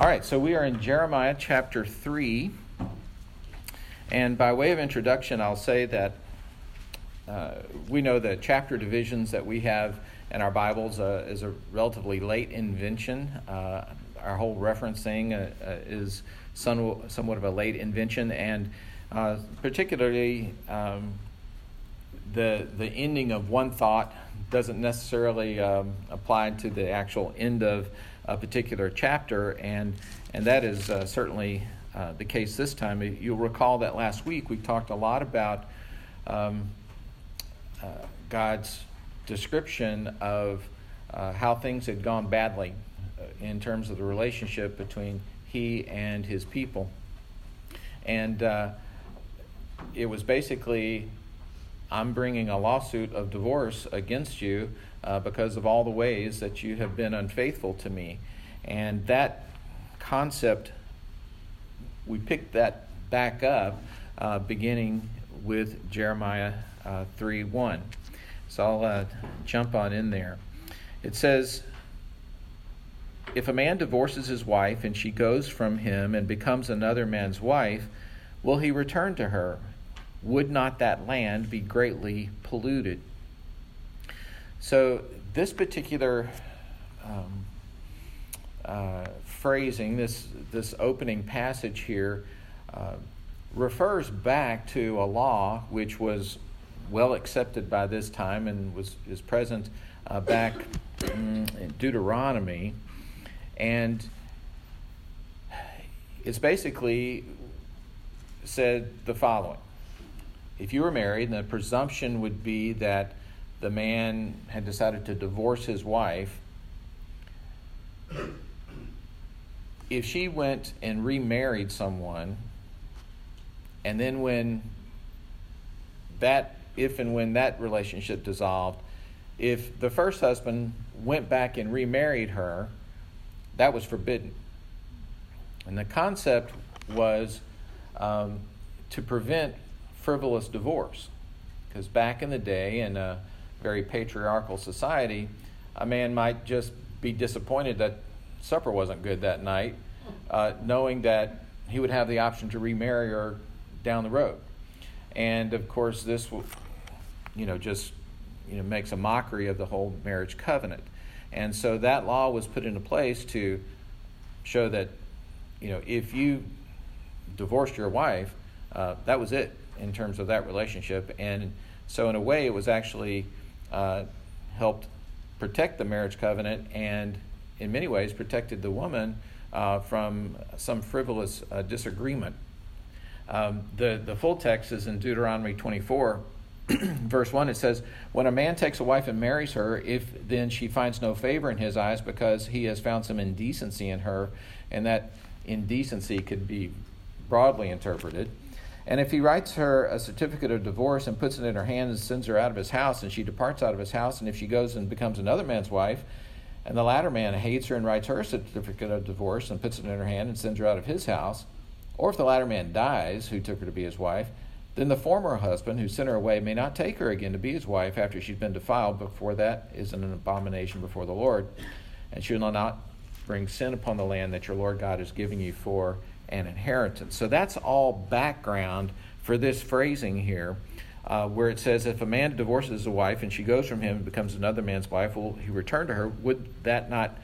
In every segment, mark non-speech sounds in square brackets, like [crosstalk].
All right, so we are in Jeremiah chapter 3. And by way of introduction, I'll say that uh, we know the chapter divisions that we have in our Bibles uh, is a relatively late invention. Uh, our whole referencing uh, uh, is somewhat of a late invention, and uh, particularly um, the, the ending of one thought doesn't necessarily um, apply to the actual end of a particular chapter, and and that is uh, certainly uh, the case this time. You'll recall that last week we talked a lot about um, uh, God's description of uh, how things had gone badly uh, in terms of the relationship between He and His people, and it was basically. I'm bringing a lawsuit of divorce against you uh, because of all the ways that you have been unfaithful to me. And that concept, we picked that back up uh, beginning with Jeremiah uh, 3 1. So I'll uh, jump on in there. It says, If a man divorces his wife and she goes from him and becomes another man's wife, will he return to her? Would not that land be greatly polluted? So, this particular um, uh, phrasing, this, this opening passage here, uh, refers back to a law which was well accepted by this time and was is present uh, back in Deuteronomy, and it's basically said the following: If you were married, the presumption would be that the man had decided to divorce his wife, if she went and remarried someone, and then when that, if and when that relationship dissolved, if the first husband went back and remarried her, that was forbidden. And the concept was um, to prevent frivolous divorce. Because back in the day, in a very patriarchal society, a man might just be disappointed that supper wasn't good that night, uh, knowing that he would have the option to remarry her down the road. And of course, this, you know, just you know makes a mockery of the whole marriage covenant. And so that law was put into place to show that, you know, if you divorced your wife, uh, that was it in terms of that relationship. And so, in a way, it was actually uh, helped protect the marriage covenant and, in many ways, protected the woman uh, from some frivolous uh, disagreement. Um, the, the full text is in Deuteronomy 24, [clears throat] verse 1. It says, When a man takes a wife and marries her, if then she finds no favor in his eyes because he has found some indecency in her, and that indecency could be broadly interpreted. And if he writes her a certificate of divorce and puts it in her hand and sends her out of his house, and she departs out of his house, and if she goes and becomes another man's wife, and the latter man hates her and writes her a certificate of divorce and puts it in her hand and sends her out of his house, or if the latter man dies, who took her to be his wife, then the former husband who sent her away may not take her again to be his wife after she's been defiled, before that is an abomination before the Lord. And she will not bring sin upon the land that your Lord God is giving you for and inheritance. So that's all background for this phrasing here, uh, where it says, if a man divorces a wife and she goes from him and becomes another man's wife, will he return to her? Would that not,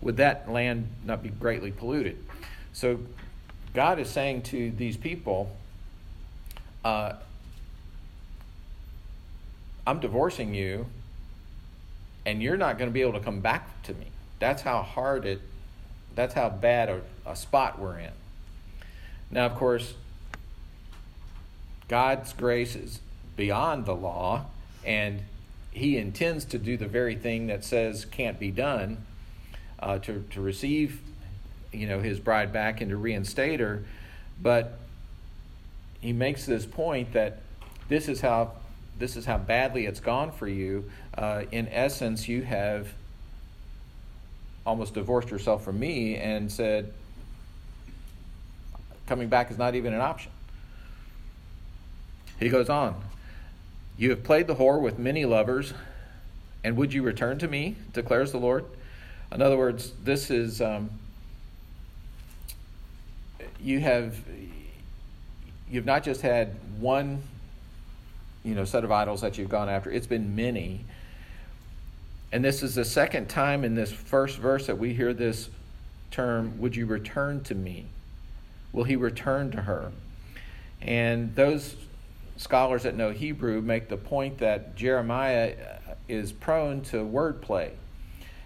would that land not be greatly polluted? So God is saying to these people, uh, I'm divorcing you, and you're not going to be able to come back to me. That's how hard it, that's how bad a, a spot we're in. Now, of course, God's grace is beyond the law, and He intends to do the very thing that says can't be done uh, to, to receive you know, His bride back and to reinstate her. But He makes this point that this is how this is how badly it's gone for you. Uh, in essence, you have almost divorced yourself from me and said, coming back is not even an option. He goes on, You have played the whore with many lovers, and would you return to me, declares the Lord? In other words, this is um, you have you've not just had one you know set of idols that you've gone after it's been many and this is the second time in this first verse that we hear this term would you return to me will he return to her? And those scholars that know hebrew make the point that jeremiah is prone to wordplay.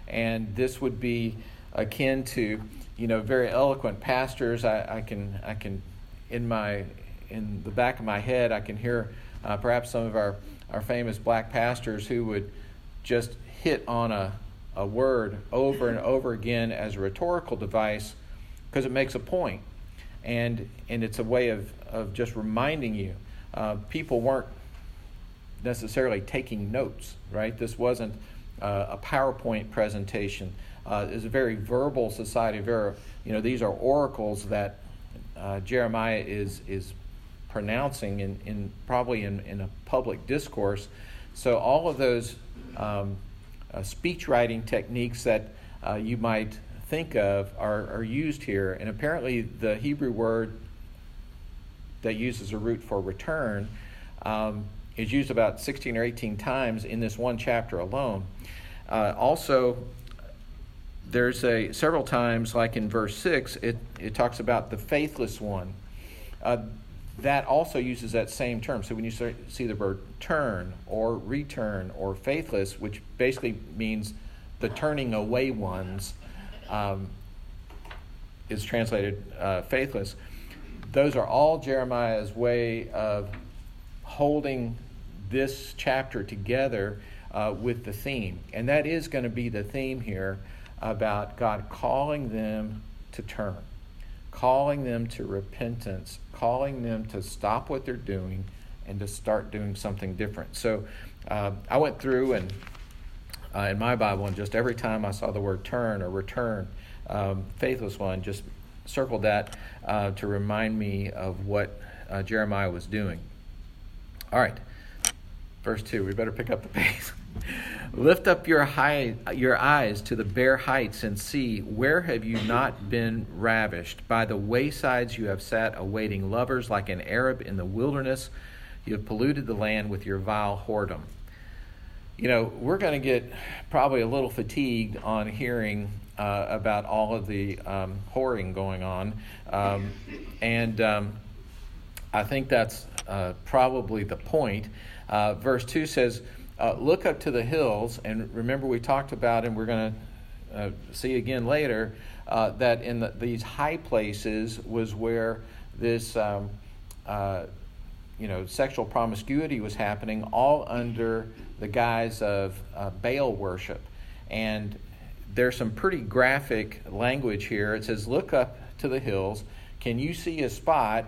And this would be akin to you know very eloquent pastors. I, I can i can in my in the back of my head i can hear uh, perhaps some of our, our famous black pastors who would just hit on a, a word over and over again as a rhetorical device because it makes a point and and it's a way of, of just reminding you uh, people weren't necessarily taking notes right? This wasn't uh, a powerpoint presentation. Uh, is a very verbal society. Very you know these are oracles that uh, jeremiah is is pronouncing in, in probably in, in a public discourse. So all of those um, uh, speech writing techniques that uh, you might think of are, are used here. And apparently the Hebrew word that uses a root for return um, is used about 16 or 18 times in this one chapter alone. Uh, also, there's a several times, like in verse 6, it, it talks about the faithless one. Uh, that also uses that same term. So when you see the word turn or return or faithless, which basically means the turning away ones, um, is translated uh, faithless. Those are all Jeremiah's way of holding this chapter together uh, with the theme. And that is going to be the theme here about God calling them to turn calling them to repentance, calling them to stop what they're doing and to start doing something different. So uh, I went through and uh, in my Bible, and just every time I saw the word turn or return, um, faithless one, just circled that uh, to remind me of what uh, Jeremiah was doing. All right, verse 2, we better pick up the pace. [laughs] Lift up your, high, your eyes to the bare heights and see, where have you not been ravished? By the waysides you have sat awaiting lovers like an Arab in the wilderness. You have polluted the land with your vile whoredom. You know, we're going to get probably a little fatigued on hearing uh, about all of the um, whoring going on. Um, and um, I think that's uh, probably the point. Uh, verse 2 says, uh, look up to the hills, and remember we talked about, and we're going to uh, see again later, uh, that in the, these high places was where this, um, uh, you know, sexual promiscuity was happening, all under the guise of uh, Baal worship. And there's some pretty graphic language here. It says, "Look up to the hills. Can you see a spot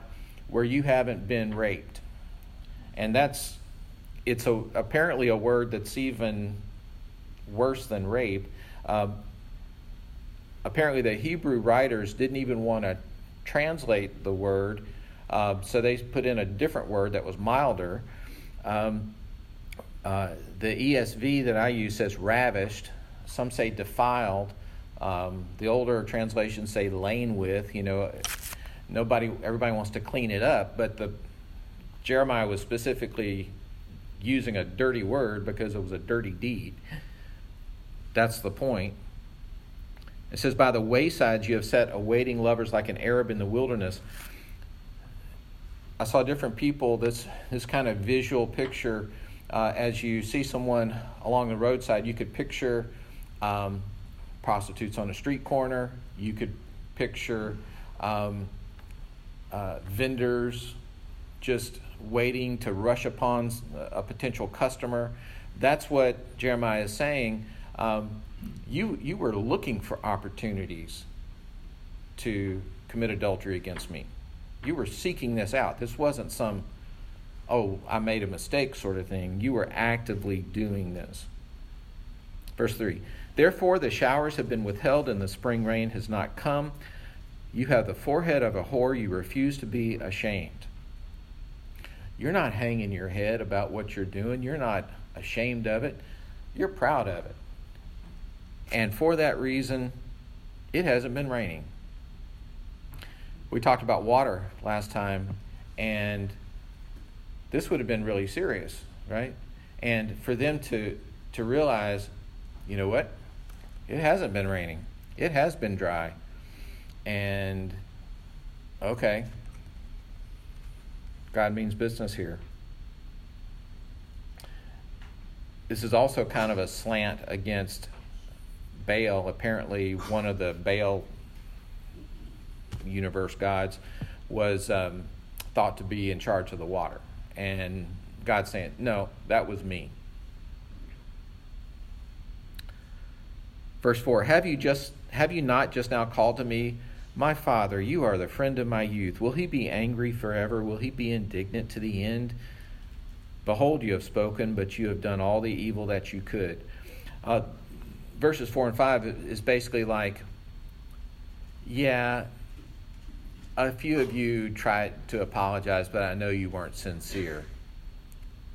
where you haven't been raped?" And that's it's a, apparently a word that's even worse than rape. Uh, apparently, the Hebrew writers didn't even want to translate the word, uh, so they put in a different word that was milder. Um, uh, the ESV that I use says ravished. Some say defiled. Um, the older translations say lain with. You know, nobody, everybody wants to clean it up, but the Jeremiah was specifically using a dirty word because it was a dirty deed. That's the point. It says, By the waysides you have set awaiting lovers like an Arab in the wilderness. I saw different people, this, this kind of visual picture. Uh, as you see someone along the roadside, you could picture um, prostitutes on a street corner. You could picture um, uh, vendors just waiting to rush upon a potential customer. That's what Jeremiah is saying. Um, you, you were looking for opportunities to commit adultery against me. You were seeking this out. This wasn't some, oh, I made a mistake sort of thing. You were actively doing this. Verse 3 Therefore, the showers have been withheld and the spring rain has not come. You have the forehead of a whore. You refuse to be ashamed. You're not hanging your head about what you're doing. You're not ashamed of it. You're proud of it. And for that reason, it hasn't been raining. We talked about water last time, and this would have been really serious, right? And for them to to realize, you know what? It hasn't been raining. It has been dry. And okay. God means business here. This is also kind of a slant against Baal. Apparently, one of the Baal universe gods was um, thought to be in charge of the water. And God's saying, No, that was me. Verse 4 Have you just have you not just now called to me, My father, you are the friend of my youth. Will he be angry forever? Will he be indignant to the end? Behold, you have spoken, but you have done all the evil that you could. Uh, verses 4 and 5 is basically like, yeah, a few of you tried to apologize, but I know you weren't sincere.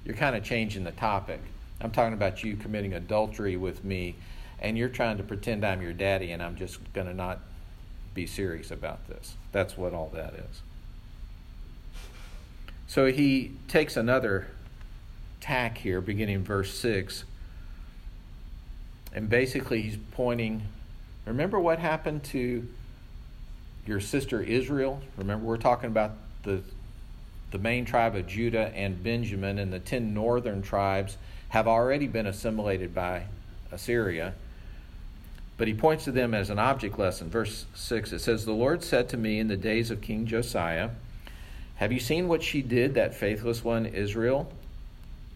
You're kind of changing the topic. I'm talking about you committing adultery with me and you're trying to pretend I'm your daddy and I'm just going to not be serious about this. That's what all that is. So he takes another tack here, beginning verse 6. And basically, he's pointing remember what happened to your sister Israel? Remember, we're talking about the, the main tribe of Judah and Benjamin, and the ten northern tribes have already been assimilated by Assyria. But he points to them as an object lesson. Verse 6 it says, The Lord said to me in the days of King Josiah, Have you seen what she did, that faithless one, Israel?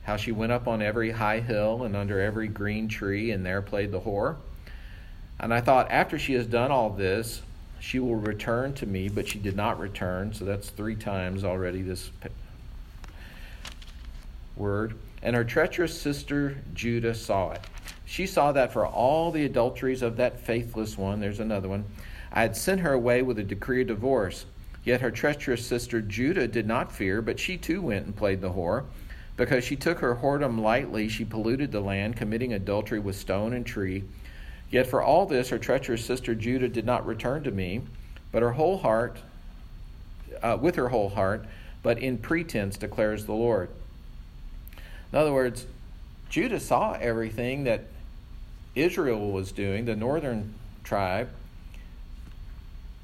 How she went up on every high hill and under every green tree, and there played the whore? And I thought, after she has done all this, she will return to me, but she did not return. So that's three times already this word. And her treacherous sister Judah saw it. She saw that for all the adulteries of that faithless one, there's another one, I had sent her away with a decree of divorce. Yet her treacherous sister Judah did not fear, but she too went and played the whore. Because she took her whoredom lightly, she polluted the land, committing adultery with stone and tree. Yet for all this, her treacherous sister Judah did not return to me, but her whole heart, uh, with her whole heart, but in pretense declares the Lord. In other words, Judah saw everything that Israel was doing, the northern tribe.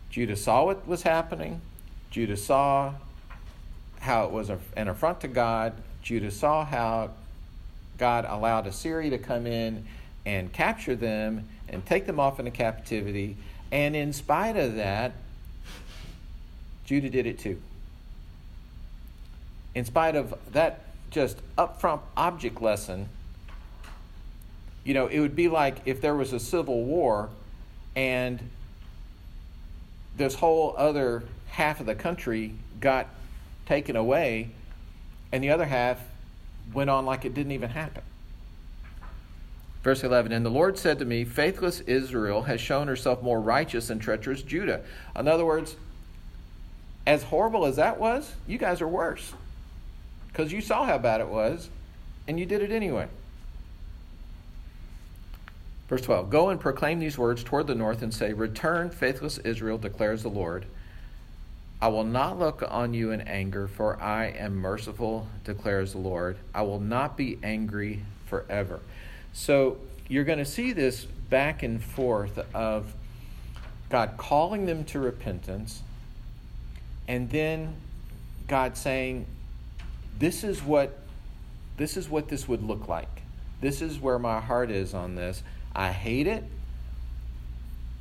Judah saw what was happening. Judah saw how it was an affront to God. Judah saw how God allowed Assyria to come in and capture them and take them off into captivity. And in spite of that, Judah did it too. In spite of that just upfront object lesson, you know, it would be like if there was a civil war and this whole other half of the country got taken away and the other half went on like it didn't even happen. Verse 11 And the Lord said to me, Faithless Israel has shown herself more righteous than treacherous Judah. In other words, as horrible as that was, you guys are worse. Because you saw how bad it was, and you did it anyway. Verse 12 Go and proclaim these words toward the north and say, Return, faithless Israel, declares the Lord. I will not look on you in anger, for I am merciful, declares the Lord. I will not be angry forever. So you're going to see this back and forth of God calling them to repentance, and then God saying, This is what this is what this would look like. This is where my heart is on this. I hate it.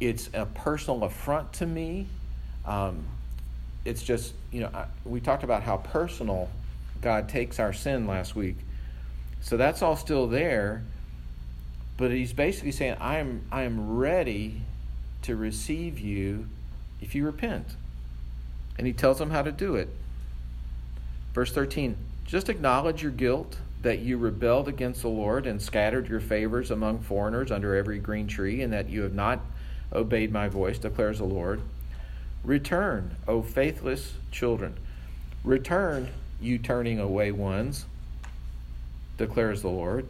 It's a personal affront to me. Um, it's just, you know, I, we talked about how personal God takes our sin last week. So that's all still there. But he's basically saying, I am, I am ready to receive you if you repent. And he tells them how to do it. Verse 13 just acknowledge your guilt that you rebelled against the Lord and scattered your favors among foreigners under every green tree, and that you have not obeyed my voice, declares the Lord. Return, O faithless children. Return, you turning away ones, declares the Lord.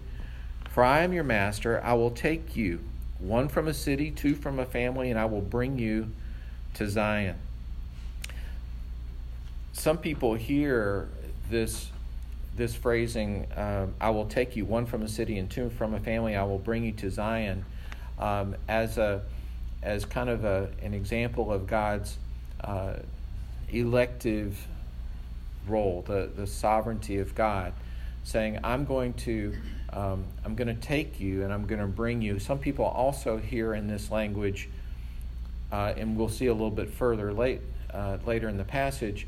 For I am your master. I will take you, one from a city, two from a family, and I will bring you to Zion. some people hear this this phrasing, uh, "I will take you one from a city and two from a family. I will bring you to Zion," um, as a as kind of a, an example of God's uh, elective role, the the sovereignty of God, saying, "I'm going to." Um, I'm going to take you and I'm going to bring you. Some people also hear in this language, uh, and we'll see a little bit further late, uh, later in the passage,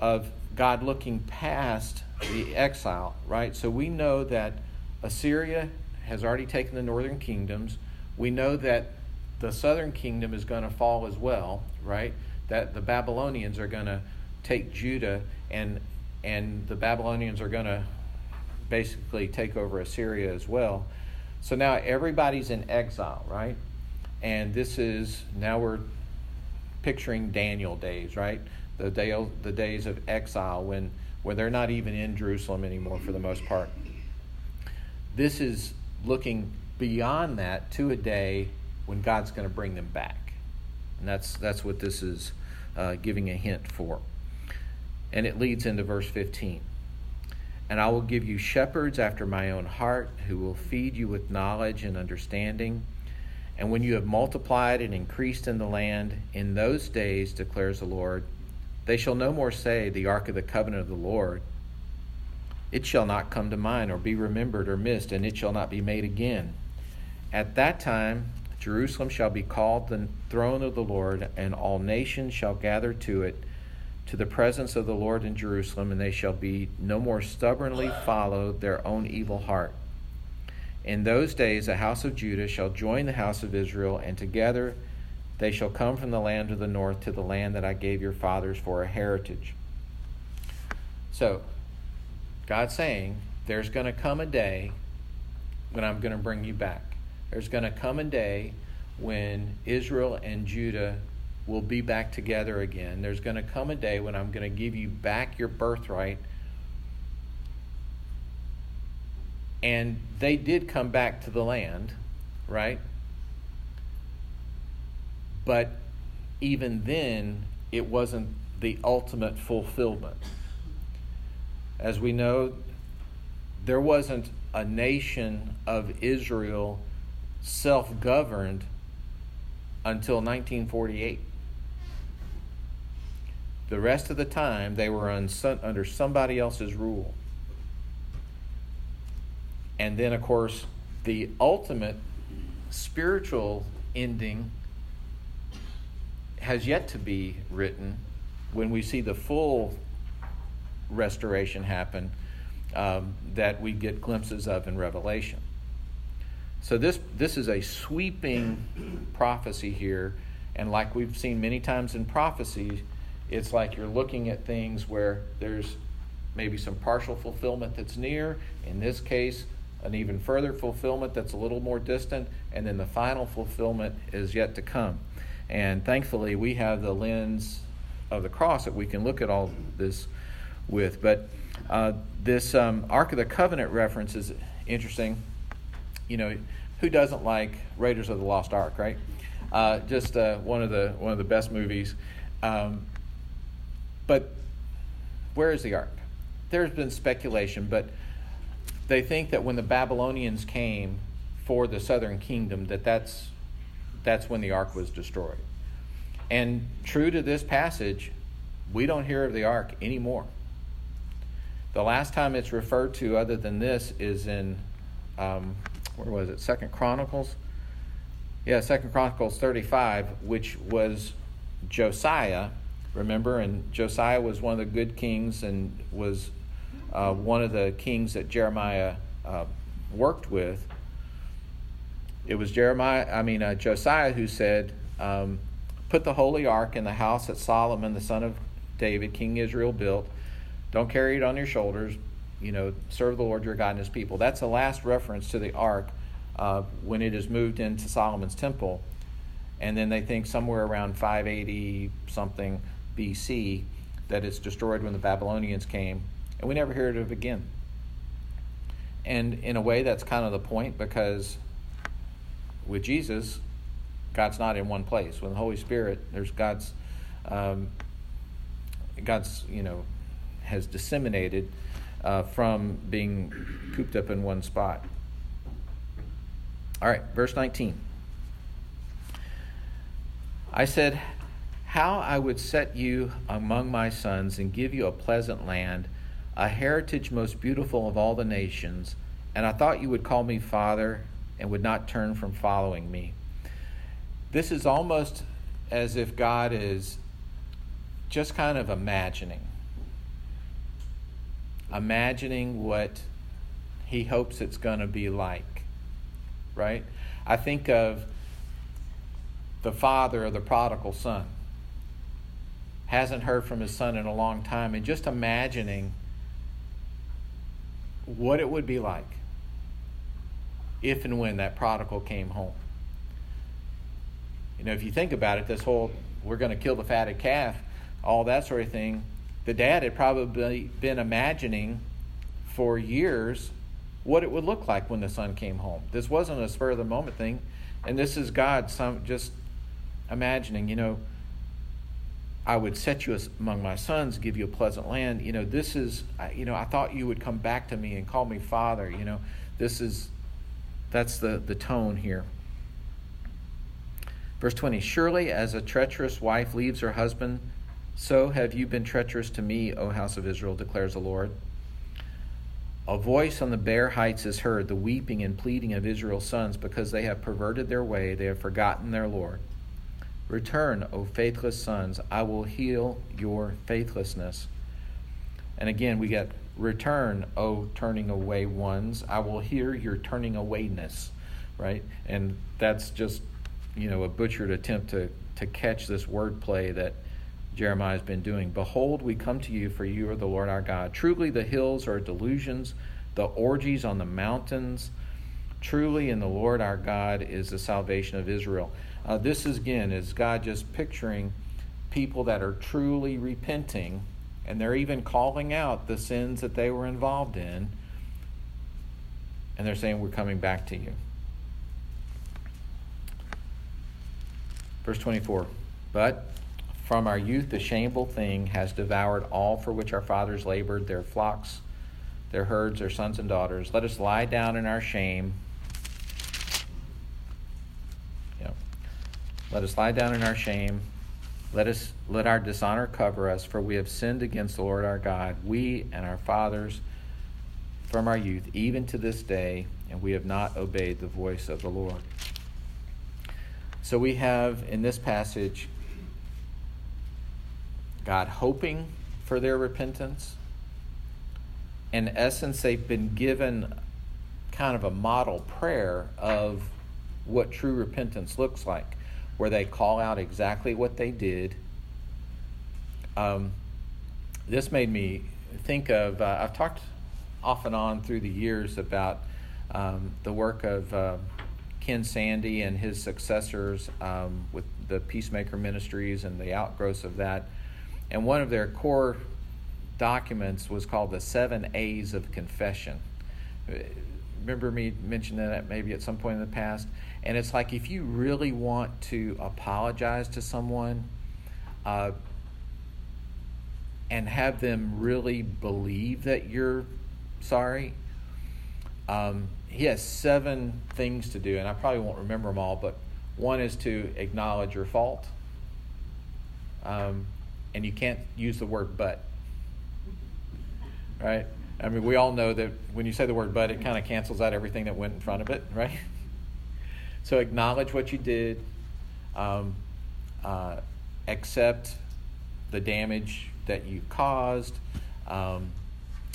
of God looking past the exile, right? So we know that Assyria has already taken the northern kingdoms. We know that the southern kingdom is going to fall as well, right? That the Babylonians are going to take Judah and and the Babylonians are going to basically take over Assyria as well. So now everybody's in exile, right? And this is now we're picturing Daniel days, right? The day the days of exile when where they're not even in Jerusalem anymore for the most part. This is looking beyond that to a day when God's going to bring them back. And that's, that's what this is uh, giving a hint for. And it leads into verse 15. And I will give you shepherds after my own heart who will feed you with knowledge and understanding. And when you have multiplied and increased in the land, in those days, declares the Lord, they shall no more say, The ark of the covenant of the Lord. It shall not come to mind, or be remembered, or missed, and it shall not be made again. At that time, Jerusalem shall be called the throne of the Lord, and all nations shall gather to it, to the presence of the Lord in Jerusalem, and they shall be no more stubbornly follow their own evil heart. In those days, the house of Judah shall join the house of Israel, and together they shall come from the land of the north to the land that I gave your fathers for a heritage. So, God's saying, there's going to come a day when I'm going to bring you back. There's going to come a day when Israel and Judah will be back together again. There's going to come a day when I'm going to give you back your birthright. And they did come back to the land, right? But even then, it wasn't the ultimate fulfillment. As we know, there wasn't a nation of Israel self governed until 1948. The rest of the time, they were under somebody else's rule. And then, of course, the ultimate spiritual ending has yet to be written when we see the full restoration happen um, that we get glimpses of in Revelation. So this this is a sweeping prophecy here, and like we've seen many times in prophecy, it's like you're looking at things where there's maybe some partial fulfillment that's near. In this case, an even further fulfillment that's a little more distant, and then the final fulfillment is yet to come. And thankfully, we have the lens of the cross that we can look at all this with. But uh, this um, Ark of the Covenant reference is interesting. You know, who doesn't like Raiders of the Lost Ark, right? Uh, just uh, one of the one of the best movies. Um, but where is the ark? There's been speculation, but they think that when the Babylonians came for the southern kingdom, that that's that's when the ark was destroyed. And true to this passage, we don't hear of the ark anymore. The last time it's referred to, other than this, is in um, where was it? Second Chronicles. Yeah, Second Chronicles 35, which was Josiah. Remember, and Josiah was one of the good kings and was uh, one of the kings that Jeremiah uh, worked with it was Jeremiah, I mean, uh, Josiah who said, um, Put the holy ark in the house that Solomon, the son of David, King Israel, built. Don't carry it on your shoulders. You know, serve the Lord your God and his people. That's the last reference to the ark uh, when it is moved into Solomon's temple. And then they think somewhere around 580 something BC that it's destroyed when the Babylonians came. And we never hear of it again. And in a way, that's kind of the point because with Jesus, God's not in one place. With the Holy Spirit, there's God's, um, God's, you know, has disseminated uh, from being cooped up in one spot. All right, verse 19. I said, How I would set you among my sons and give you a pleasant land, a heritage most beautiful of all the nations, and I thought you would call me Father and would not turn from following me. This is almost as if God is just kind of imagining. Imagining what he hopes it's going to be like, right? I think of the father of the prodigal son. Hasn't heard from his son in a long time, and just imagining what it would be like if and when that prodigal came home. You know, if you think about it, this whole we're going to kill the fatted calf, all that sort of thing, the dad had probably been imagining for years what it would look like when the son came home. This wasn't a spur of the moment thing, and this is God some just imagining, you know, I would set you among my sons, give you a pleasant land. You know, this is, you know, I thought you would come back to me and call me father. You know, this is, that's the, the tone here. Verse 20 Surely as a treacherous wife leaves her husband, so have you been treacherous to me, O house of Israel, declares the Lord. A voice on the bare heights is heard, the weeping and pleading of Israel's sons, because they have perverted their way, they have forgotten their Lord. Return, O faithless sons, I will heal your faithlessness. And again, we get return, O turning away ones, I will hear your turning awayness, right? And that's just, you know, a butchered attempt to, to catch this wordplay that Jeremiah has been doing. Behold, we come to you, for you are the Lord our God. Truly, the hills are delusions, the orgies on the mountains. Truly, in the Lord our God is the salvation of Israel. Uh, this is again is God just picturing people that are truly repenting, and they're even calling out the sins that they were involved in, and they're saying, "We're coming back to you." Verse twenty-four, but. From our youth, the shameful thing has devoured all for which our fathers labored, their flocks, their herds, their sons and daughters. Let us lie down in our shame Let us lie down in our shame. Let us let our dishonor cover us, for we have sinned against the Lord our God, we and our fathers from our youth, even to this day, and we have not obeyed the voice of the Lord. So we have in this passage God hoping for their repentance. In essence, they've been given kind of a model prayer of what true repentance looks like where they call out exactly what they did. Um, this made me think of, uh, I've talked off and on through the years about um, the work of uh, Ken Sande and his successors um, with the Peacemaker Ministries and the outgrowths of that. And one of their core documents was called the Seven A's of Confession. Remember me mentioning that maybe at some point in the past? And it's like if you really want to apologize to someone uh, and have them really believe that you're sorry, um, he has seven things to do, and I probably won't remember them all, but one is to acknowledge your fault. Um, and you can't use the word but. Right? I mean, we all know that when you say the word but, it kind of cancels out everything that went in front of it, right? [laughs] So acknowledge what you did, um, uh, accept the damage that you caused, um,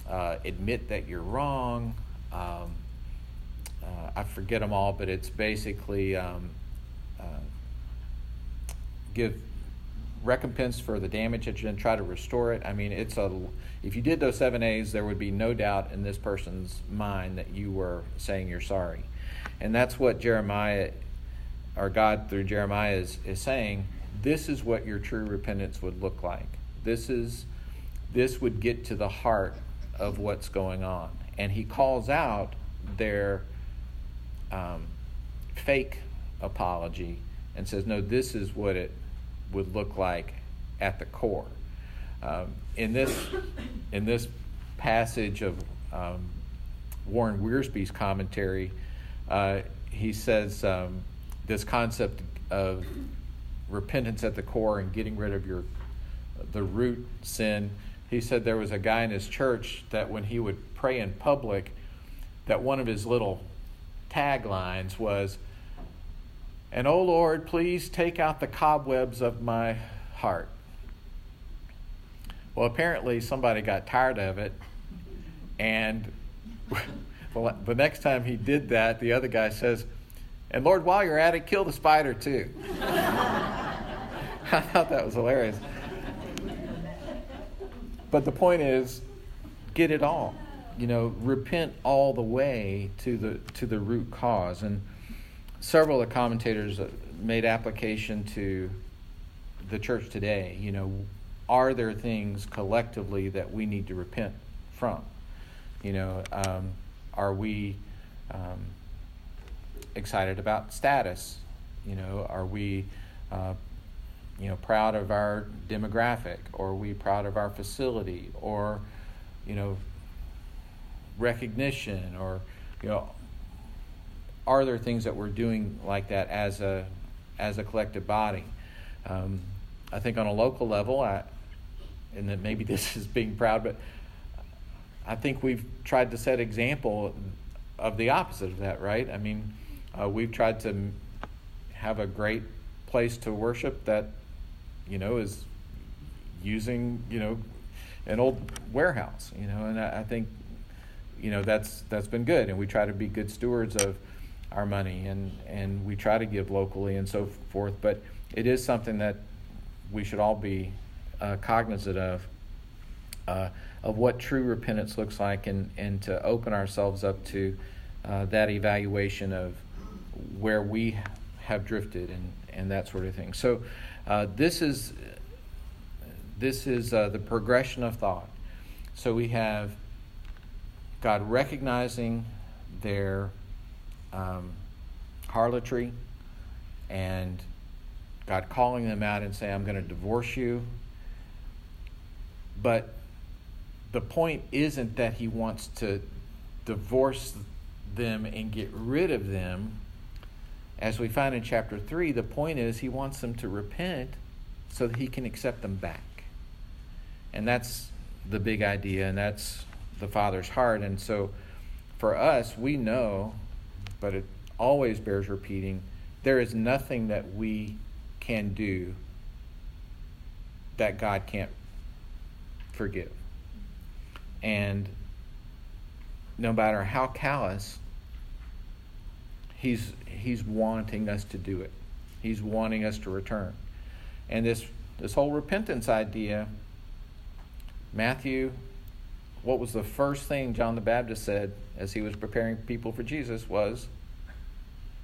uh, admit that you're wrong. Um, uh, I forget them all, but it's basically um, uh, give recompense for the damage that you did, try to restore it. I mean, it's a if you did those seven A's, there would be no doubt in this person's mind that you were saying you're sorry. And that's what Jeremiah, or God through Jeremiah, is, is saying. This is what your true repentance would look like. This is this would get to the heart of what's going on. And he calls out their um, fake apology and says, no, this is what it would look like at the core. um, in this in this passage of um, Warren Wiersbe's commentary, uh, he says um, this concept of repentance at the core and getting rid of your the root sin. He said there was a guy in his church that when he would pray in public, that one of his little taglines was, "And oh Lord, please take out the cobwebs of my heart." Well, apparently somebody got tired of it, and [laughs] well, the next time he did that, the other guy says, "And Lord, while you're at it, kill the spider too." [laughs] I thought that was hilarious. But the point is, get it all. You know, repent all the way to the to the root cause. And several of the commentators made application to the church today. You know, are there things collectively that we need to repent from? You know, um, are we um, excited about status? You know, are we, uh, you know, proud of our demographic? Or are we proud of our facility? Or, you know, recognition? Or, you know, are there things that we're doing like that as a as a collective body? Um, I think on a local level, I, and that maybe [laughs] this is being proud, but I think we've tried to set example of the opposite of that, right? I mean, uh, we've tried to have a great place to worship that, you know, is using, you know, an old warehouse, you know, and I, I think, you know, that's that's been good, and we try to be good stewards of our money, and and we try to give locally and so forth. But it is something that we should all be uh, cognizant of uh, of what true repentance looks like, and and to open ourselves up to uh, that evaluation of where we have drifted and and that sort of thing. So uh, this is this is uh, the progression of thought. So we have God recognizing their um, harlotry and God calling them out and saying, I'm going to divorce you but the point isn't that he wants to divorce them and get rid of them. As we find in chapter 3, the point is he wants them to repent so that he can accept them back. And that's the big idea, and that's the Father's heart. And so for us, we know, but it always bears repeating there is nothing that we can do that God can't forgive. And no matter how callous, he's he's wanting us to do it. He's wanting us to return. And this this whole repentance idea, Matthew, what was the first thing John the Baptist said as he was preparing people for Jesus was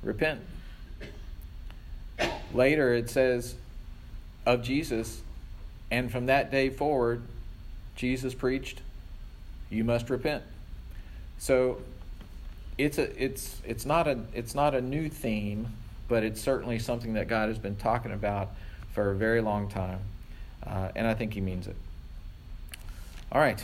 repent. Later it says of Jesus, and from that day forward, Jesus preached, you must repent. So it's a it's it's not a it's not a new theme, but it's certainly something that God has been talking about for a very long time, uh, and I think He means it. All right,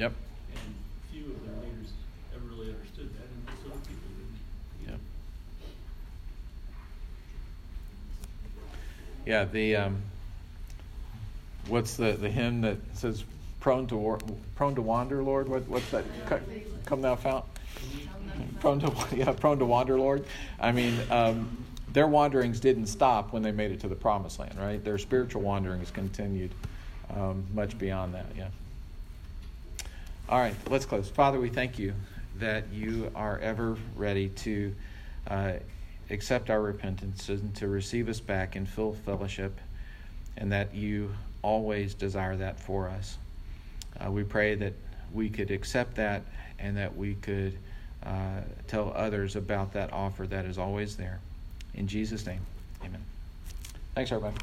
Yep. And few of their leaders ever really understood that, and so people didn't. Yep. Yeah, the um, what's the the hymn that says prone to war, prone to wander, Lord? What what's that? Come thou fount. Prone to [laughs] yeah, prone to wander, Lord. I mean, um, their wanderings didn't stop when they made it to the promised land, right? Their spiritual wanderings continued um, much beyond that. Yeah. All right, let's close. Father, we thank you that you are ever ready to uh, accept our repentance and to receive us back in full fellowship, and that you always desire that for us. Uh, we pray that we could accept that and that we could uh, tell others about that offer that is always there. In Jesus' name, amen. Thanks, everybody.